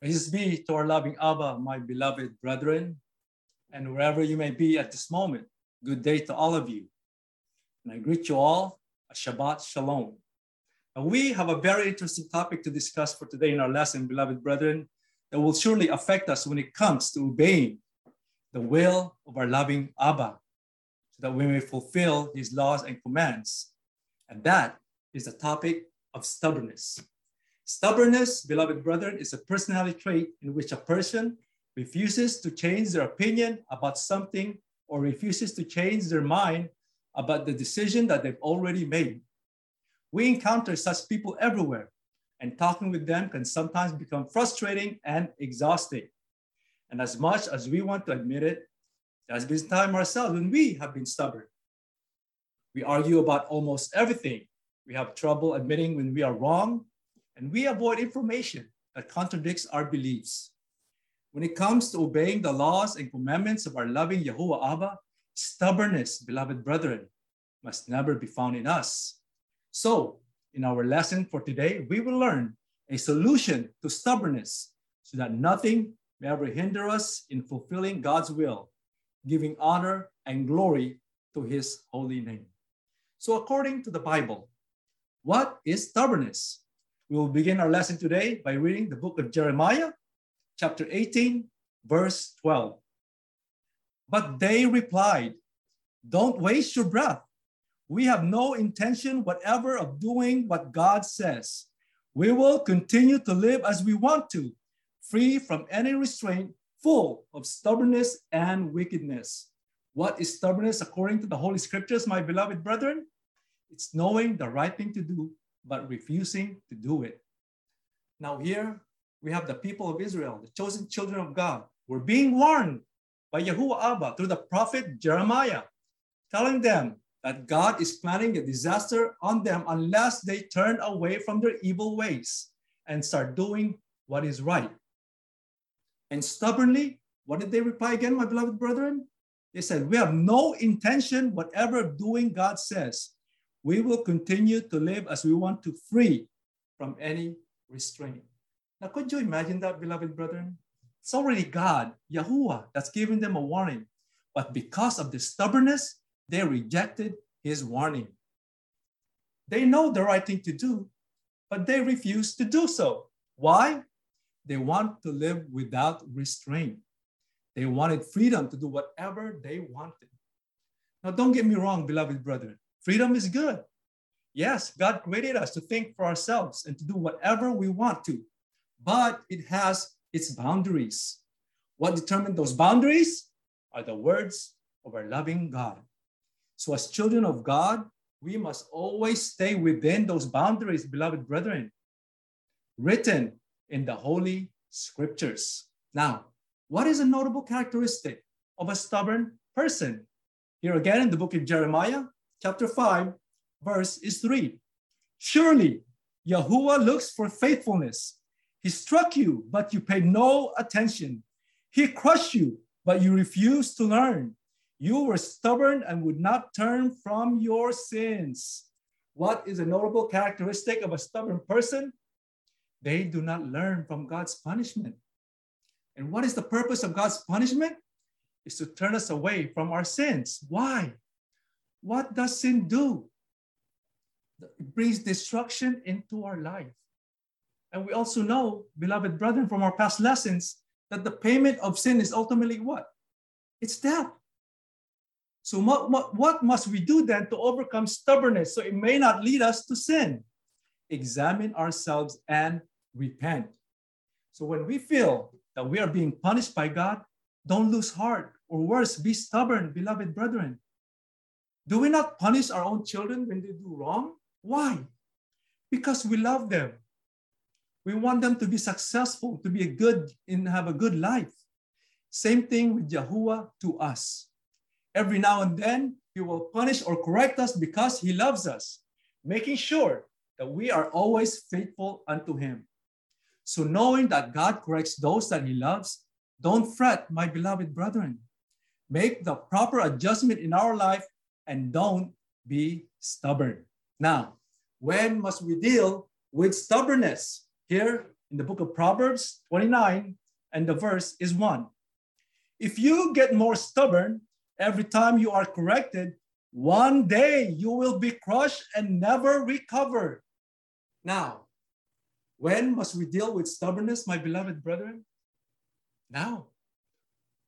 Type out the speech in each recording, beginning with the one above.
Praise be to our loving Abba, my beloved brethren, and wherever you may be at this moment, good day to all of you. And I greet you all a Shabbat Shalom. Now, we have a very interesting topic to discuss for today in our lesson, beloved brethren, that will surely affect us when it comes to obeying the will of our loving Abba, so that we may fulfill his laws and commands. And that is the topic of stubbornness. Stubbornness, beloved brethren, is a personality trait in which a person refuses to change their opinion about something or refuses to change their mind about the decision that they've already made. We encounter such people everywhere, and talking with them can sometimes become frustrating and exhausting. And as much as we want to admit it, there's been time ourselves when we have been stubborn. We argue about almost everything. We have trouble admitting when we are wrong and we avoid information that contradicts our beliefs. When it comes to obeying the laws and commandments of our loving Yahuwah Abba, stubbornness, beloved brethren, must never be found in us. So, in our lesson for today, we will learn a solution to stubbornness so that nothing may ever hinder us in fulfilling God's will, giving honor and glory to his holy name. So, according to the Bible, what is stubbornness? We will begin our lesson today by reading the book of Jeremiah, chapter 18, verse 12. But they replied, Don't waste your breath. We have no intention whatever of doing what God says. We will continue to live as we want to, free from any restraint, full of stubbornness and wickedness. What is stubbornness according to the Holy Scriptures, my beloved brethren? It's knowing the right thing to do but refusing to do it. Now, here we have the people of Israel, the chosen children of God, were being warned by Yahuwah Abba through the prophet Jeremiah, telling them that God is planning a disaster on them unless they turn away from their evil ways and start doing what is right. And stubbornly, what did they reply again, my beloved brethren? They said, We have no intention whatever of doing God says we will continue to live as we want to, free from any restraint. Now, could you imagine that, beloved brethren? It's already God, Yahuwah, that's giving them a warning. But because of the stubbornness, they rejected his warning. They know the right thing to do, but they refuse to do so. Why? They want to live without restraint. They wanted freedom to do whatever they wanted. Now, don't get me wrong, beloved brethren. Freedom is good. Yes, God created us to think for ourselves and to do whatever we want to, but it has its boundaries. What determine those boundaries are the words of our loving God. So, as children of God, we must always stay within those boundaries, beloved brethren, written in the Holy Scriptures. Now, what is a notable characteristic of a stubborn person? Here again in the book of Jeremiah, chapter 5, verse is 3. Surely Yahuwah looks for faithfulness. He struck you, but you paid no attention. He crushed you, but you refused to learn. You were stubborn and would not turn from your sins. What is a notable characteristic of a stubborn person? They do not learn from God's punishment. And what is the purpose of God's punishment? Is to turn us away from our sins. Why? What does sin do? It brings destruction into our life. And we also know, beloved brethren, from our past lessons, that the payment of sin is ultimately what? It's death. So, what, what, what must we do then to overcome stubbornness so it may not lead us to sin? Examine ourselves and repent. So, when we feel that we are being punished by God, don't lose heart, or worse, be stubborn, beloved brethren. Do we not punish our own children when they do wrong? Why? Because we love them. We want them to be successful, to be a good and have a good life. Same thing with Yahuwah to us. Every now and then, he will punish or correct us because he loves us, making sure that we are always faithful unto him. So knowing that God corrects those that he loves, don't fret, my beloved brethren. Make the proper adjustment in our life and don't be stubborn. Now, when must we deal with stubbornness? Here in the book of Proverbs 29, and the verse is 1. If you get more stubborn every time you are corrected, one day you will be crushed and never recover. Now, when must we deal with stubbornness, my beloved brethren? Now,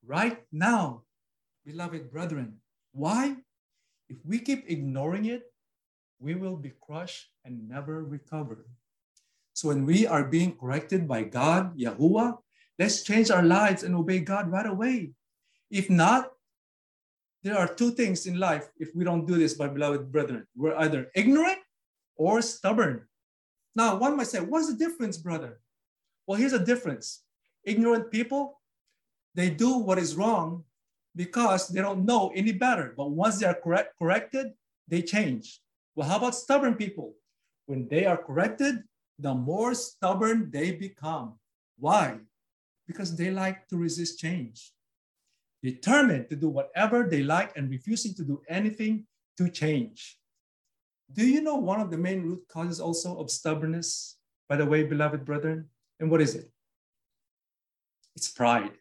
right now, beloved brethren. Why? If we keep ignoring it, we will be crushed and never recover. So when we are being corrected by God, Yahuwah, let's change our lives and obey God right away. If not, there are two things in life if we don't do this, my beloved brethren. We're either ignorant or stubborn. Now, one might say, what's the difference, brother? Well, here's the difference. Ignorant people, they do what is wrong because they don't know any better. But once they are correct, corrected, they change. Well, how about stubborn people? When they are corrected, the more stubborn they become. Why? Because they like to resist change. Determined to do whatever they like and refusing to do anything to change. Do you know one of the main root causes also of stubbornness, by the way, beloved brethren? And what is it? It's pride.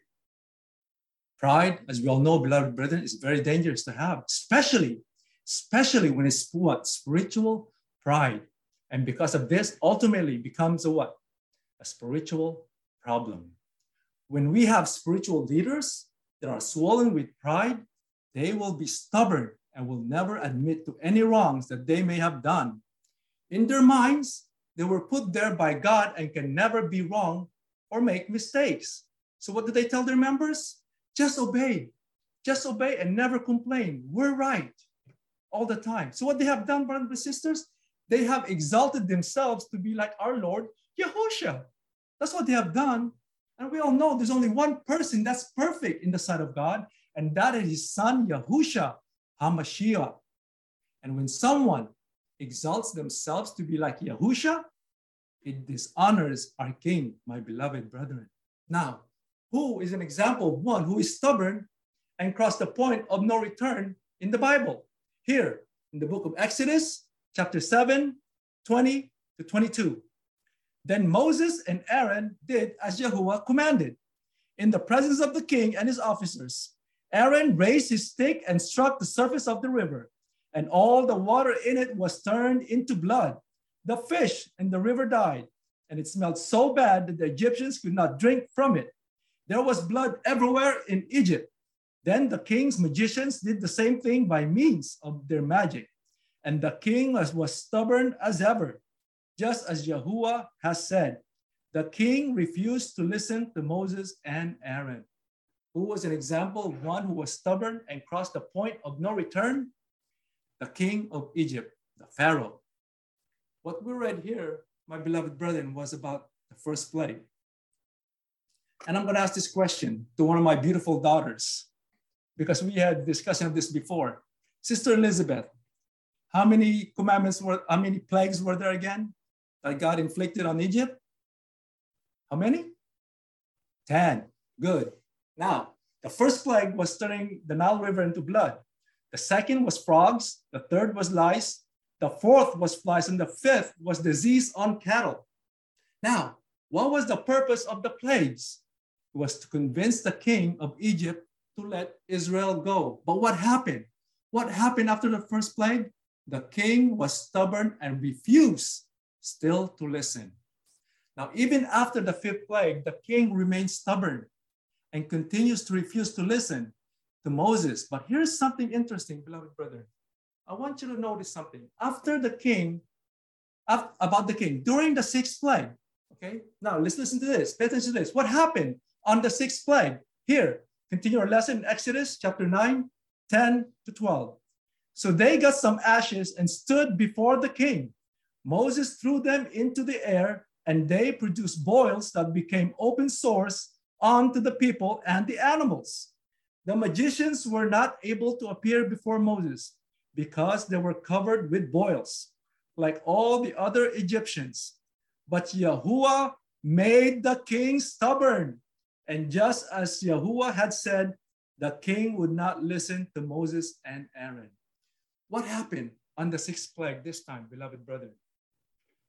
Pride, as we all know, beloved brethren, is very dangerous to have, especially, especially when it's what? Spiritual pride. And because of this, ultimately becomes a what? A spiritual problem. When we have spiritual leaders that are swollen with pride, they will be stubborn and will never admit to any wrongs that they may have done. In their minds, they were put there by God and can never be wrong or make mistakes. So, what do they tell their members? Just obey, just obey and never complain. We're right all the time. So, what they have done, brothers and sisters, they have exalted themselves to be like our Lord, Yahushua. That's what they have done. And we all know there's only one person that's perfect in the sight of God, and that is his son, Yahushua, HaMashiach. And when someone exalts themselves to be like Yahusha, it dishonors our King, my beloved brethren. Now, who is an example of one who is stubborn and crossed the point of no return in the Bible? Here in the book of Exodus, chapter 7, 20 to 22. Then Moses and Aaron did as Yahuwah commanded. In the presence of the king and his officers, Aaron raised his stick and struck the surface of the river, and all the water in it was turned into blood. The fish in the river died, and it smelled so bad that the Egyptians could not drink from it. There was blood everywhere in Egypt. Then the king's magicians did the same thing by means of their magic. And the king was, stubborn as ever, just as Yahuwah has said. The king refused to listen to Moses and Aaron who was an example of one who was stubborn and crossed the point of no return? The king of Egypt, the Pharaoh. What we read here, my beloved brethren, was about the first plague. And I'm going to ask this question to one of my beautiful daughters because we had discussion of this before. Sister Elizabeth, how many commandments were, how many plagues were there again that God inflicted on Egypt? How many? 10. Good. Now, the first plague was turning the Nile River into blood. The second was frogs. The third was lice. The fourth was flies. And the fifth was disease on cattle. Now, what was the purpose of the plagues? Was to convince the king of Egypt to let Israel go. But what happened? What happened after the first plague? The king was stubborn and refused still to listen. Now, even after the fifth plague, the king remained stubborn and continues to refuse to listen to Moses. But here's something interesting, beloved brother. I want you to notice something. After the king, about the king, during the sixth plague, okay? Now let's listen to this. Pay attention to this. What happened on the sixth plague? Here, continue our lesson in Exodus chapter 9, 10 to 12. So they got some ashes and stood before the king. Moses threw them into the air, and they produced boils that became open sores onto the people and the animals. The magicians were not able to appear before Moses because they were covered with boils, like all the other Egyptians. But Yahuwah made the king stubborn. And just as Yahuwah had said, the king would not listen to Moses and Aaron. What happened on the sixth plague this time, beloved brother?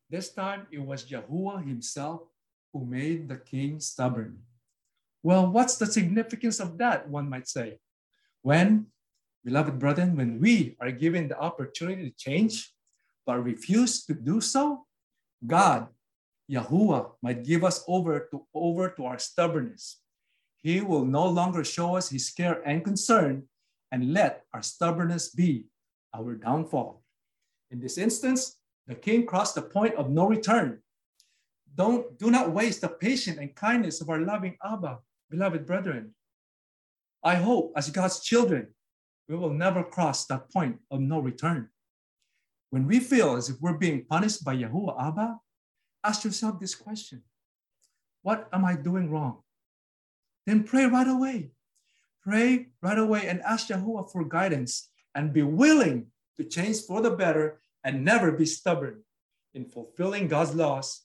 This time it was Yahuwah himself who made the king stubborn. Well, what's the significance of that, one might say? When, beloved brethren, when we are given the opportunity to change, but refuse to do so, God, Yahuwah, might give us over to, over to our stubbornness. He will no longer show us his care and concern and let our stubbornness be our downfall. In this instance, the king crossed the point of no return. Don't, do not waste the patience and kindness of our loving Abba, beloved brethren. I hope as God's children, we will never cross that point of no return. When we feel as if we're being punished by Yahuwah Abba, ask yourself this question What am I doing wrong? Then pray right away. Pray right away and ask Yahuwah for guidance and be willing to change for the better and never be stubborn in fulfilling God's laws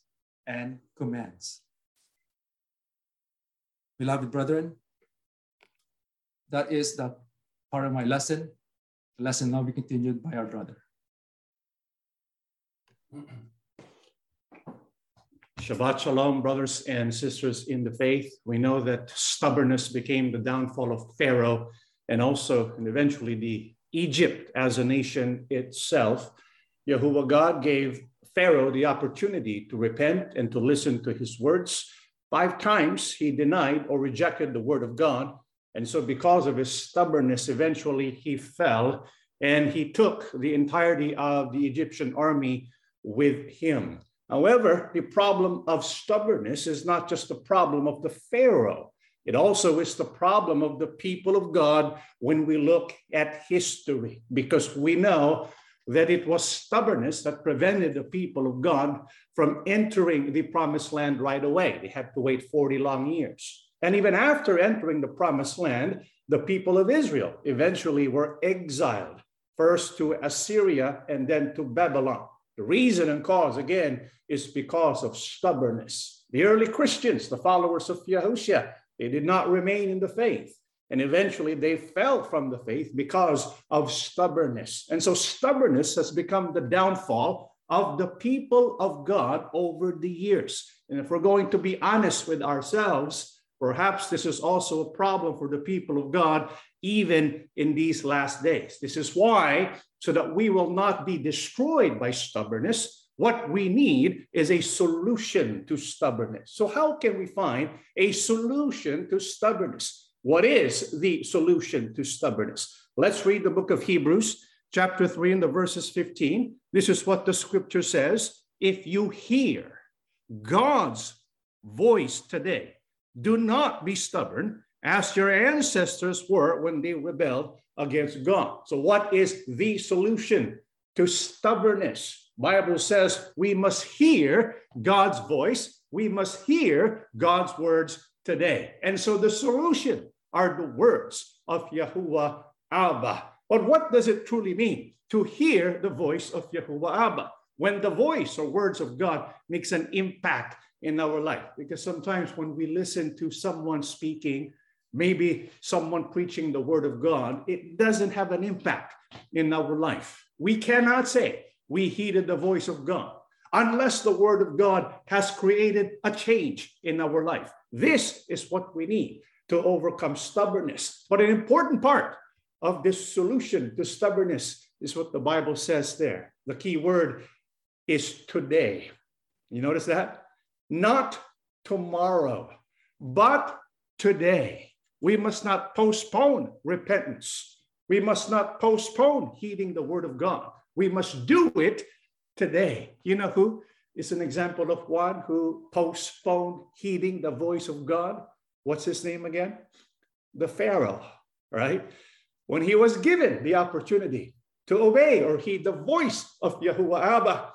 and commands. Beloved brethren, that is the part of my lesson. The lesson now be continued by our brother. Shabbat Shalom, brothers and sisters in the faith. We know that stubbornness became the downfall of Pharaoh and also, and eventually, the Egypt as a nation itself. Yahuwah God gave Pharaoh the opportunity to repent and to listen to his words. Five times he denied or rejected the word of God. And so, because of his stubbornness, eventually he fell and he took the entirety of the Egyptian army with him. However, the problem of stubbornness is not just the problem of the Pharaoh. It also is the problem of the people of God when we look at history, because we know that it was stubbornness that prevented the people of God from entering the promised land right away. They had to wait 40 long years. And even after entering the promised land, the people of Israel eventually were exiled, first to Assyria and then to Babylon. The reason and cause, again, is because of stubbornness. The early Christians, the followers of Yahushua, they did not remain in the faith. And eventually they fell from the faith because of stubbornness. And so stubbornness has become the downfall of the people of God over the years. And if we're going to be honest with ourselves, perhaps this is also a problem for the people of God, even in these last days. This is why so that we will not be destroyed by stubbornness. What we need is a solution to stubbornness. So, how can we find a solution to stubbornness? What is the solution to stubbornness? Let's read the book of Hebrews, chapter 3, and the verses 15. This is what the scripture says If you hear God's voice today, do not be stubborn as your ancestors were when they rebelled against God. So what is the solution to stubbornness? Bible says we must hear God's voice. We must hear God's words today. And so the solution are the words of Yahuwah Abba. But what does it truly mean to hear the voice of Yahuwah Abba? When the voice or words of God makes an impact in our life. Because sometimes when we listen to someone speaking, maybe someone preaching the word of God, it doesn't have an impact in our life. We cannot say we heeded the voice of God unless the word of God has created a change in our life. This is what we need to overcome stubbornness. But an important part of this solution to stubbornness is what the Bible says there. The key word is today. You notice that? Not tomorrow, but today. We must not postpone repentance. We must not postpone heeding the word of God. We must do it today. You know who is an example of one who postponed heeding the voice of God? What's his name again? The Pharaoh, right? When he was given the opportunity to obey or heed the voice of Yahuwah Abba,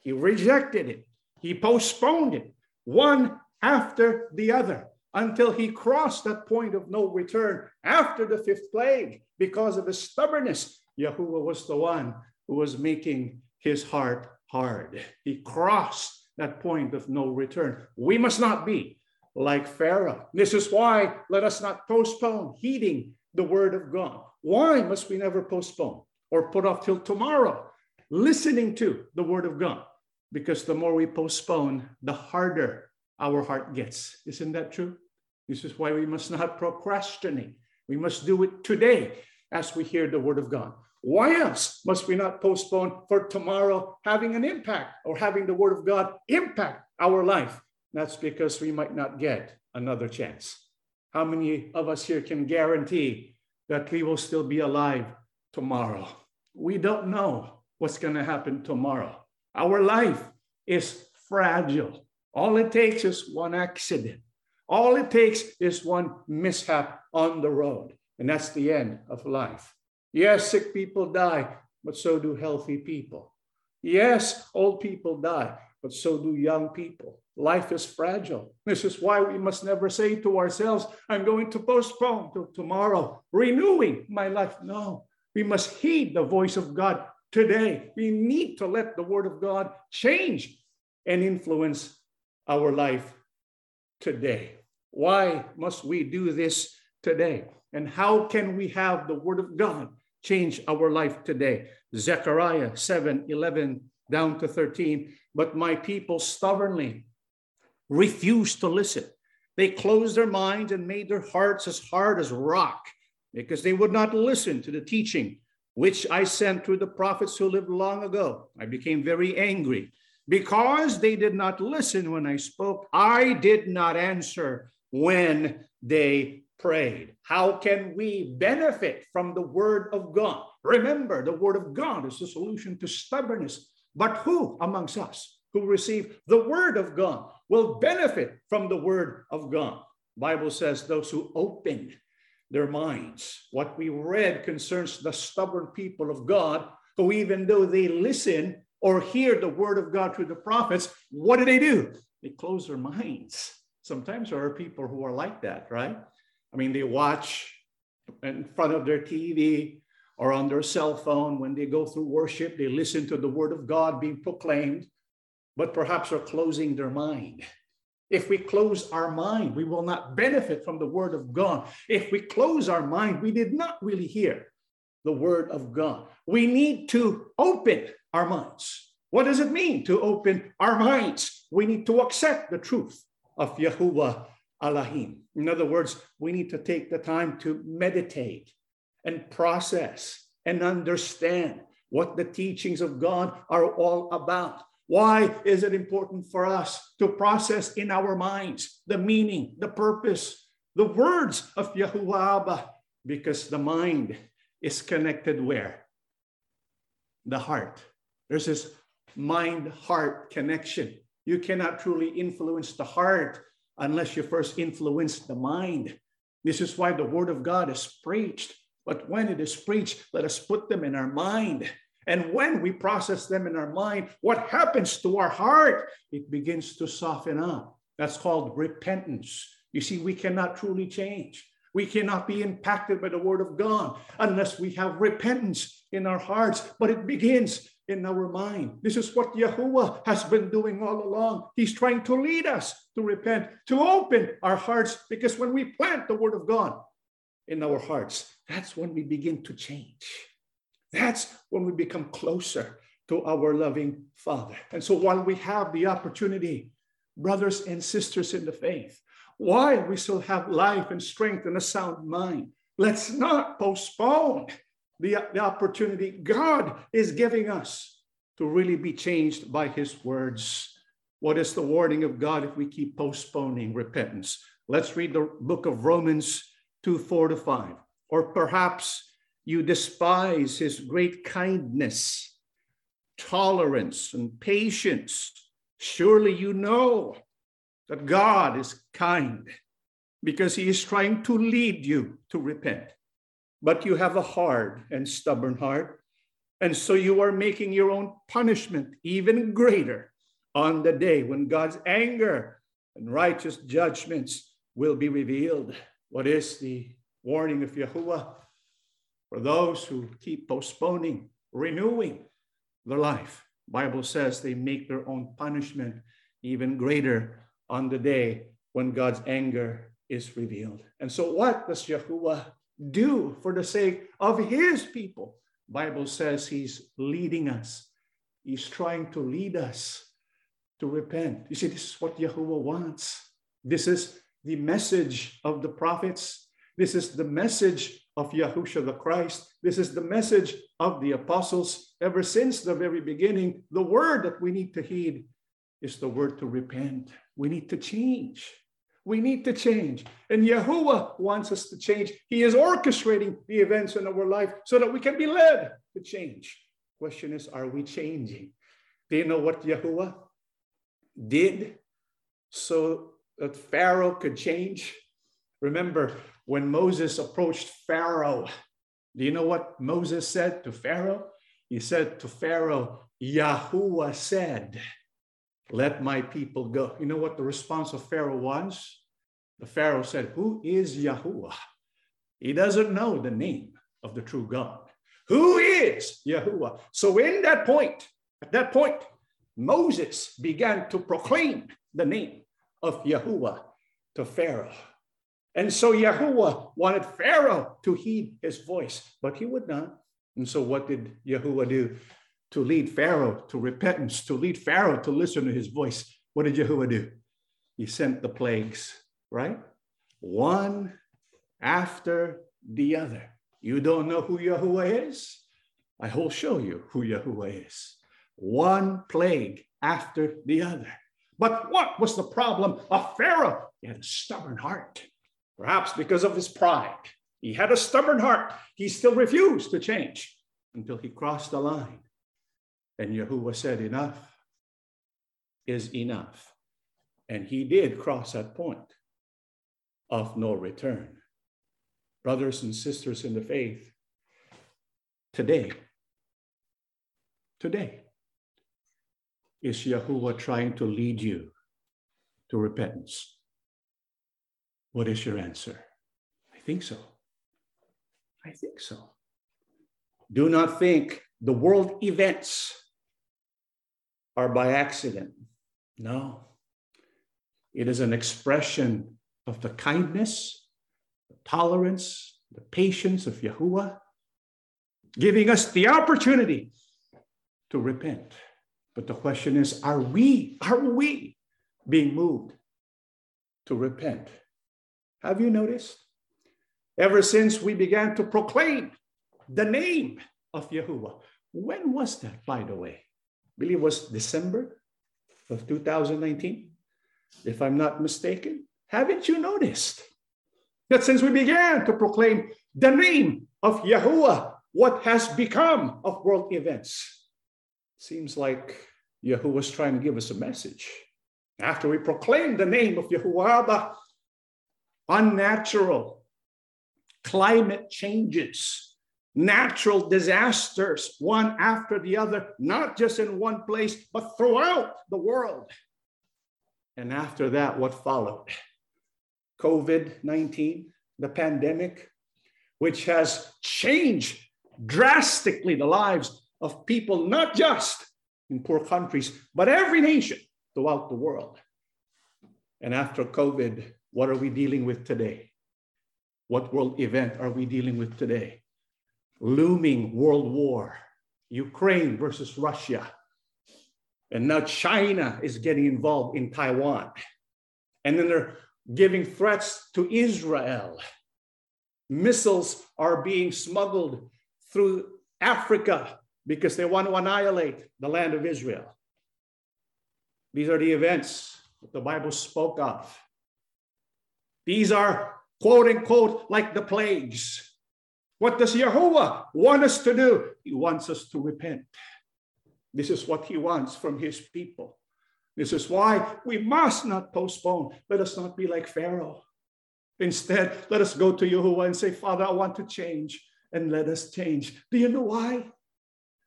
he rejected it. He postponed it one after the other until he crossed that point of no return after the fifth plague because of his stubbornness. Yahuwah was the one who was making his heart hard. He crossed that point of no return. We must not be like Pharaoh. This is why let us not postpone heeding the word of God. Why must we never postpone or put off till tomorrow listening to the word of God? Because the more we postpone, the harder our heart gets. Isn't that true? This is why we must not procrastinate. We must do it today as we hear the word of God. Why else must we not postpone for tomorrow having an impact or having the word of God impact our life? That's because we might not get another chance. How many of us here can guarantee that we will still be alive tomorrow? We don't know what's going to happen tomorrow. Our life is fragile. All it takes is one accident. All it takes is one mishap on the road. And that's the end of life. Yes, sick people die, but so do healthy people. Yes, old people die, but so do young people. Life is fragile. This is why we must never say to ourselves, I'm going to postpone till tomorrow, renewing my life. No, we must heed the voice of God today. We need to let the word of God change and influence our life today. Why must we do this today? And how can we have the word of God change our life today? Zechariah 7 11 down to 13. But my people stubbornly refused to listen. They closed their minds and made their hearts as hard as rock because they would not listen to the teaching which I sent through the prophets who lived long ago. I became very angry because they did not listen when I spoke. I did not answer when they prayed. How can we benefit from the word of God? Remember, the word of God is the solution to stubbornness. But who amongst us who receive the word of God will benefit from the word of God? Bible says those who open their minds. What we read concerns the stubborn people of God who, even though they listen or hear the word of God through the prophets, what do they do? They close their minds. Sometimes there are people who are like that, right? I mean, they watch in front of their TV or on their cell phone when they go through worship, they listen to the word of God being proclaimed, but perhaps are closing their mind. If we close our mind, we will not benefit from the word of God. If we close our mind, we did not really hear the word of God. We need to open our minds. What does it mean to open our minds? We need to accept the truth of Yahuwah Elohim. In other words, we need to take the time to meditate and process and understand what the teachings of God are all about. Why is it important for us to process in our minds the meaning, the purpose, the words of Yahuwah Abba? Because the mind is connected where? The heart. There's this mind heart connection. You cannot truly influence the heart unless you first influence the mind. This is why the word of God is preached. But when it is preached, let us put them in our mind. And when we process them in our mind, what happens to our heart? It begins to soften up. That's called repentance. You see, we cannot truly change. We cannot be impacted by the word of God unless we have repentance in our hearts. But it begins in our mind. This is what Yahuwah has been doing all along. He's trying to lead us to repent, to open our hearts, because when we plant the word of God in our hearts, that's when we begin to change. That's when we become closer to our loving Father. And so while we have the opportunity, brothers and sisters in the faith, while we still have life and strength and a sound mind, let's not postpone the, the opportunity God is giving us to really be changed by his words. What is the warning of God if we keep postponing repentance? Let's read the book of Romans 2 4 to 5. Or perhaps you despise his great kindness, tolerance, and patience. Surely you know that God is kind because he is trying to lead you to repent. But you have a hard and stubborn heart. And so you are making your own punishment even greater on the day when God's anger and righteous judgments will be revealed. What is the warning of Yahuwah? For those who keep postponing, renewing their life, Bible says they make their own punishment even greater on the day when God's anger is revealed. And so what does Yahuwah do for the sake of his people? Bible says he's leading us. He's trying to lead us to repent. You see, this is what Yahuwah wants. This is the message of the prophets. This is the message of Yahusha the Christ. This is the message of the apostles. Ever since the very beginning, the word that we need to heed is the word to repent. We need to change. We need to change. And Yahuwah wants us to change. He is orchestrating the events in our life so that we can be led to change. Question is, are we changing? Do you know what Yahuwah did so that Pharaoh could change? Remember when Moses approached Pharaoh, do you know what Moses said to Pharaoh? He said to Pharaoh, Yahuwah said, let my people go. You know what the response of Pharaoh was? The Pharaoh said, Who is Yahuwah? He doesn't know the name of the true God. Who is Yahuwah? So, in that point, at that point, Moses began to proclaim the name of Yahuwah to Pharaoh. And so Yahuwah wanted Pharaoh to heed his voice, but he would not. And so, what did Yahuwah do? To lead Pharaoh to repentance, to lead Pharaoh to listen to his voice. What did Jehovah do? He sent the plagues, right? One after the other. You don't know who Yahuwah is? I will show you who Yahuwah is. One plague after the other. But what was the problem of Pharaoh? He had a stubborn heart, perhaps because of his pride. He had a stubborn heart. He still refused to change until he crossed the line. And Yahuwah said, Enough is enough. And he did cross that point of no return. Brothers and sisters in the faith, today, today, is Yahuwah trying to lead you to repentance? What is your answer? I think so. I think so. Do not think the world events are by accident. No. It is an expression of the kindness, the tolerance, the patience of Yahuwah, giving us the opportunity to repent. But the question is, are we, are we being moved to repent? Have you noticed? Ever since we began to proclaim the name of Yahuwah, when was that, by the way? Believe was December of 2019, if I'm not mistaken. Haven't you noticed that since we began to proclaim the name of Yahuwah, what has become of world events? Seems like Yahuwah was trying to give us a message. After we proclaim the name of Yahuwah, the unnatural climate changes natural disasters, one after the other, not just in one place, but throughout the world. And after that, what followed? COVID 19, the pandemic, which has changed drastically the lives of people, not just in poor countries, but every nation throughout the world. And after COVID, what are we dealing with today? What world event are we dealing with today? Looming world war, Ukraine versus Russia. And now China is getting involved in Taiwan. And then they're giving threats to Israel. Missiles are being smuggled through Africa because they want to annihilate the land of Israel. These are the events that the Bible spoke of. These are quote unquote like the plagues. What does Yahuwah want us to do? He wants us to repent. This is what he wants from his people. This is why we must not postpone. Let us not be like Pharaoh. Instead, let us go to Yahuwah and say, Father, I want to change, and let us change. Do you know why?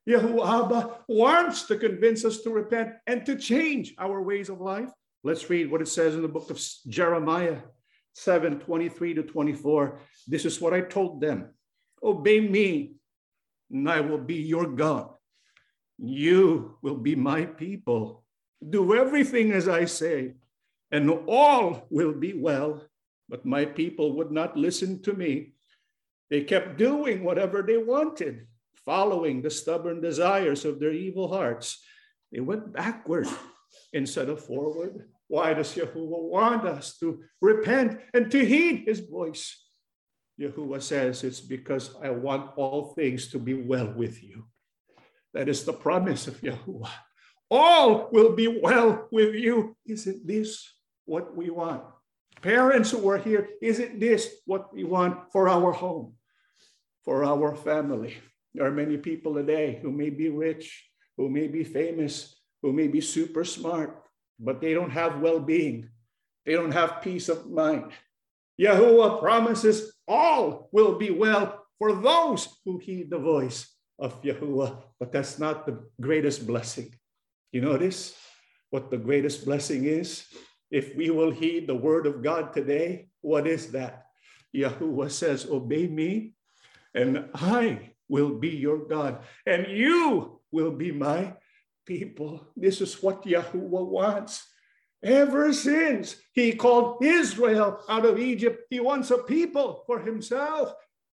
Yahuwah wants to convince us to repent and to change our ways of life. Let's read what it says in the book of Jeremiah 7 23 to 24. This is what I told them Obey me, and I will be your God. You will be my people. Do everything as I say, and all will be well. But my people would not listen to me. They kept doing whatever they wanted, following the stubborn desires of their evil hearts. They went backward instead of forward? Why does Yahuwah want us to repent and to heed his voice? Yahuwah says, It's because I want all things to be well with you. That is the promise of Yahuwah. All will be well with you. Isn't this what we want? Parents who are here, isn't this what we want for our home, for our family? There are many people today who may be rich, who may be famous, who may be super smart, but they don't have well being. They don't have peace of mind. Yahuwah promises all will be well for those who heed the voice of Yahuwah, but that's not the greatest blessing. You notice what the greatest blessing is? If we will heed the word of God today, what is that? Yahuwah says, Obey me, and I will be your God, and you will be my people. This is what Yahuwah wants. Ever since he called Israel out of Egypt, he wants a people for himself,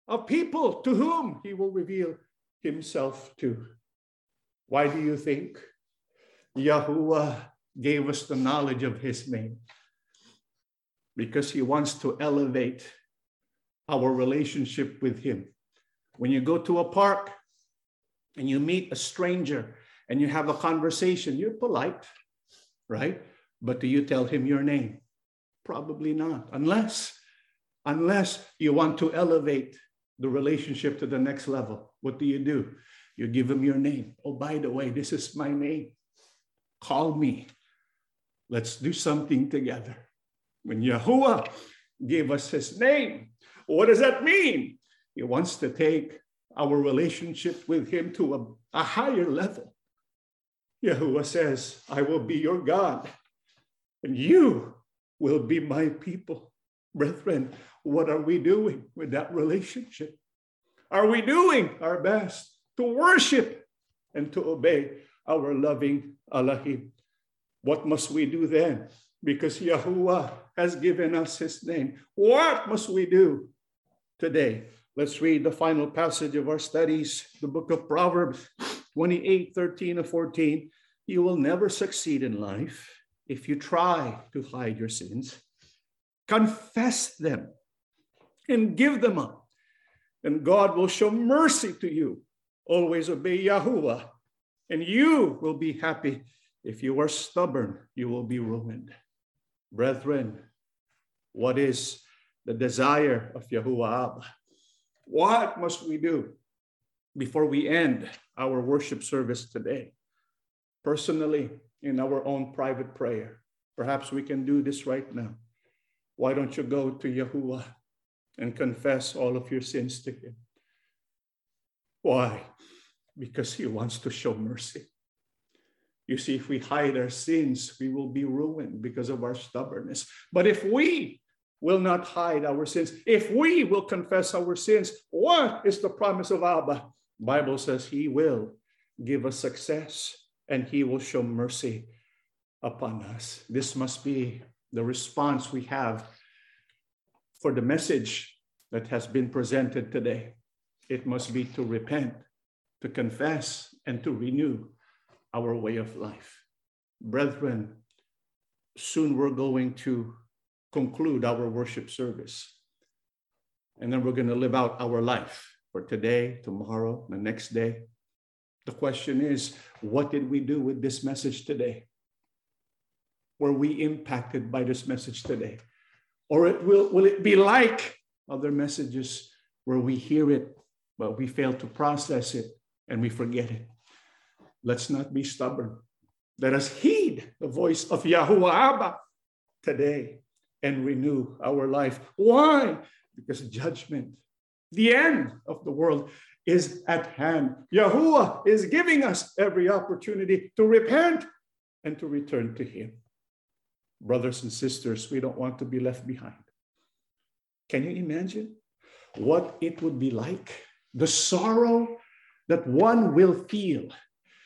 a people to whom he will reveal himself to. Why do you think Yahuwah gave us the knowledge of his name? Because he wants to elevate our relationship with him. When you go to a park and you meet a stranger and you have a conversation, you're polite, right? But do you tell him your name? Probably not, unless unless you want to elevate the relationship to the next level. What do you do? You give him your name. Oh, by the way, this is my name. Call me. Let's do something together. When Yahuwah gave us his name, what does that mean? He wants to take our relationship with him to a, a higher level. Yahuwah says, I will be your God, and you will be my people. Brethren, what are we doing with that relationship? Are we doing our best to worship and to obey our loving Elohim? What must we do then? Because Yahuwah has given us his name. What must we do today? Let's read the final passage of our studies, the book of Proverbs, 28, 13 and 14, you will never succeed in life if you try to hide your sins. Confess them and give them up, and God will show mercy to you. Always obey Yahuwah, and you will be happy. If you are stubborn, you will be ruined. Brethren, what is the desire of Yahuwah What must we do before we end our worship service today. Personally, in our own private prayer, perhaps we can do this right now. Why don't you go to Yahuwah and confess all of your sins to Him? Why? Because He wants to show mercy. You see, if we hide our sins, we will be ruined because of our stubbornness. But if we will not hide our sins, if we will confess our sins, what is the promise of Abba? Bible says he will give us success and he will show mercy upon us. This must be the response we have for the message that has been presented today. It must be to repent, to confess, and to renew our way of life. Brethren, soon we're going to conclude our worship service. And then we're going to live out our life for today, tomorrow, the next day. The question is, what did we do with this message today? Were we impacted by this message today? Or it will, will it be like other messages where we hear it, but we fail to process it and we forget it? Let's not be stubborn. Let us heed the voice of Yahuwah Abba today and renew our life. Why? Because judgment the end of the world is at hand. Yahuwah is giving us every opportunity to repent and to return to Him. Brothers and sisters, we don't want to be left behind. Can you imagine what it would be like? The sorrow that one will feel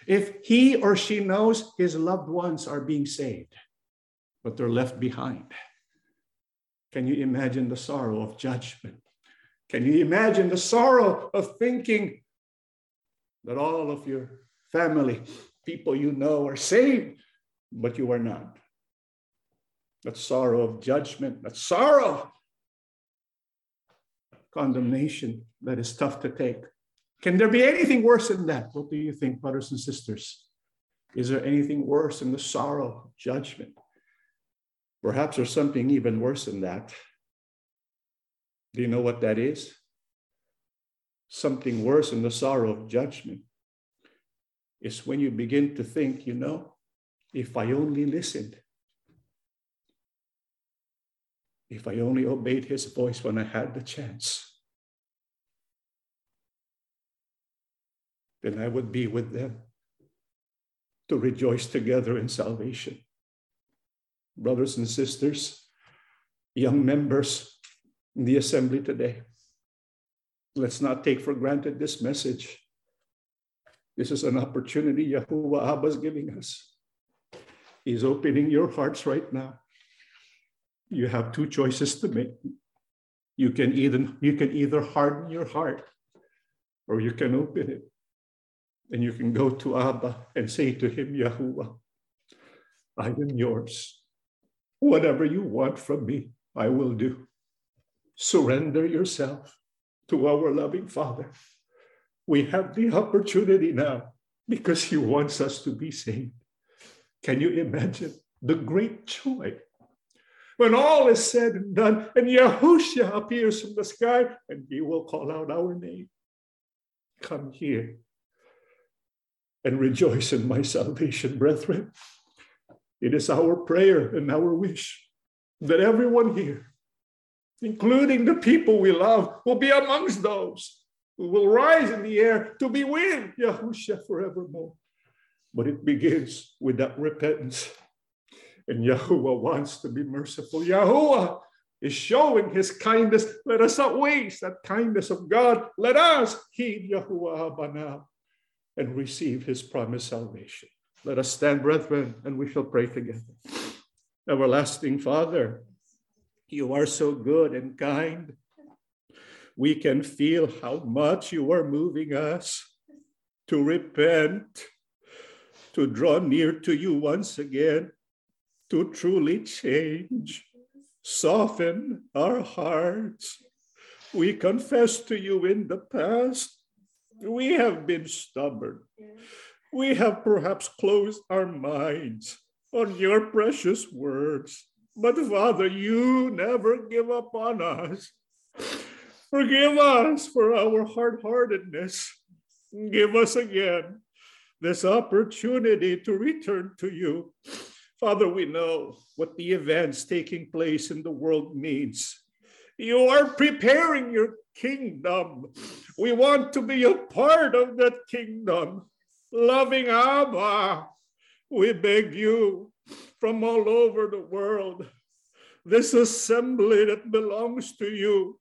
if he or she knows his loved ones are being saved, but they're left behind. Can you imagine the sorrow of judgment? Can you imagine the sorrow of thinking that all of your family, people you know, are saved, but you are not. That sorrow of judgment, that sorrow, condemnation that is tough to take. Can there be anything worse than that? What do you think, brothers and sisters? Is there anything worse than the sorrow of judgment? Perhaps there's something even worse than that. Do you know what that is? Something worse than the sorrow of judgment is when you begin to think, you know, if I only listened, if I only obeyed his voice when I had the chance, then I would be with them to rejoice together in salvation. Brothers and sisters, young members in the assembly today, let's not take for granted this message. This is an opportunity Yahuwah Abba is giving us. He's opening your hearts right now. You have two choices to make. You can either you can either harden your heart or you can open it. And you can go to Abba and say to him, Yahuwah, I am yours. Whatever you want from me, I will do. Surrender yourself to our loving Father. We have the opportunity now because He wants us to be saved. Can you imagine the great joy when all is said and done and Yahushua appears from the sky and He will call out our name? Come here and rejoice in my salvation, brethren. It is our prayer and our wish that everyone here, including the people we love, will be amongst those who will rise in the air to be with Yahushua forevermore. But it begins with that repentance. And Yahuwah wants to be merciful. Yahuwah is showing his kindness. Let us not waste that kindness of God. Let us heed Yahuwah Abba now and receive his promised salvation. Let us stand, brethren, and we shall pray together. Everlasting Father, you are so good and kind. We can feel how much you are moving us to repent, to draw near to you once again, to truly change, soften our hearts. We confess to you in the past we have been stubborn. We have perhaps closed our minds on your precious words. But Father, you never give up on us. Forgive us for our hard heartedness. Give us again this opportunity to return to you. Father, we know what the events taking place in the world means. You are preparing your kingdom. We want to be a part of that kingdom. Loving Abba, we beg you from all over the world, this assembly that belongs to you,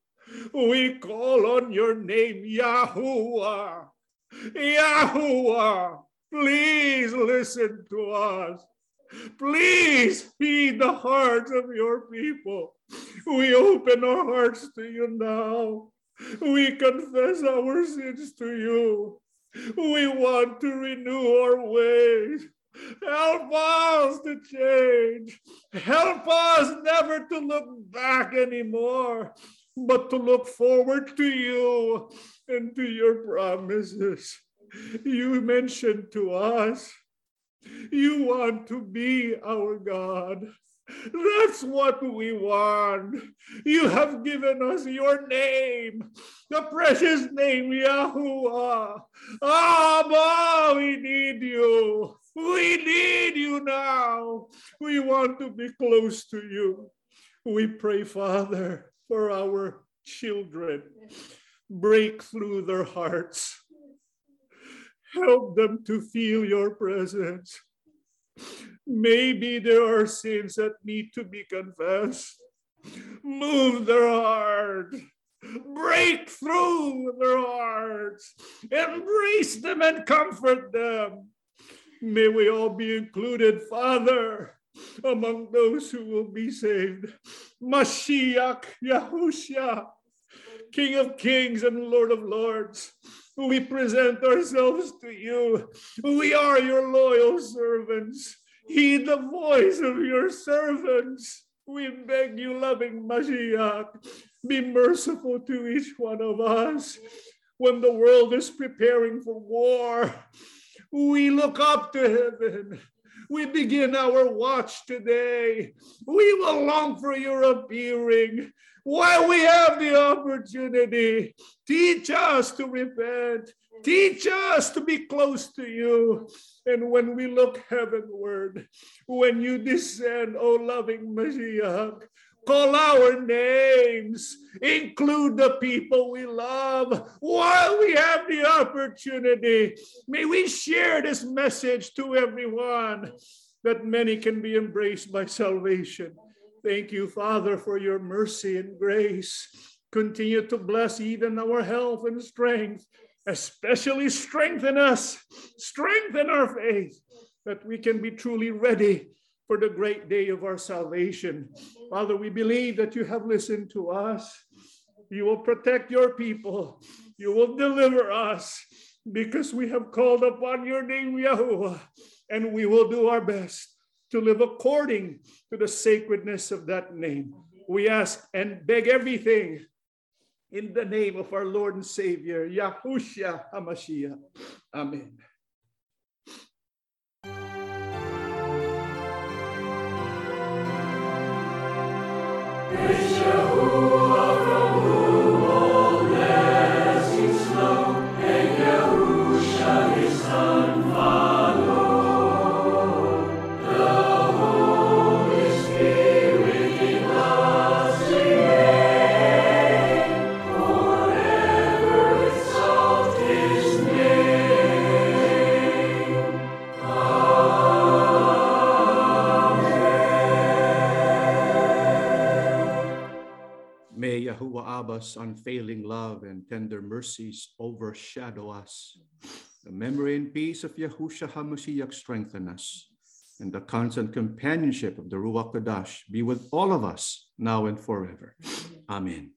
we call on your name, Yahuwah. Yahuwah, please listen to us. Please feed the hearts of your people. We open our hearts to you now. We confess our sins to you. We want to renew our ways. Help us to change. Help us never to look back anymore, but to look forward to you and to your promises. You mentioned to us you want to be our God. That's what we want. You have given us your name, the precious name, Yahuwah. Abba, we need you. We need you now. We want to be close to you. We pray, Father, for our children. Break through their hearts. Help them to feel your presence. Maybe there are sins that need to be confessed. Move their heart. Break through their hearts. Embrace them and comfort them. May we all be included, Father, among those who will be saved. Mashiach Yahushua, King of kings and Lord of lords. We present ourselves to you. We are your loyal servants. Heed the voice of your servants. We beg you, loving Mashiach, be merciful to each one of us. When the world is preparing for war, we look up to heaven. We begin our watch today. We will long for your appearing while we have the opportunity. Teach us to repent. Teach us to be close to you. And when we look heavenward, when you descend, O loving Messiah, call our names, include the people we love while we have the opportunity. May we share this message to everyone that many can be embraced by salvation. Thank you, Father, for your mercy and grace. Continue to bless even our health and strength, especially strengthen us, strengthen our faith, that we can be truly ready for the great day of our salvation. Father, we believe that you have listened to us. You will protect your people. You will deliver us because we have called upon your name, Yahuwah, and we will do our best to live according to the sacredness of that name. We ask and beg everything in the name of our Lord and Savior, Yahushua HaMashiach. Amen. Yeshua. Abba's unfailing love and tender mercies overshadow us. The memory and peace of Yahushua HaMashiach strengthen us, and the constant companionship of the Ruach Kodash be with all of us now and forever. Amen.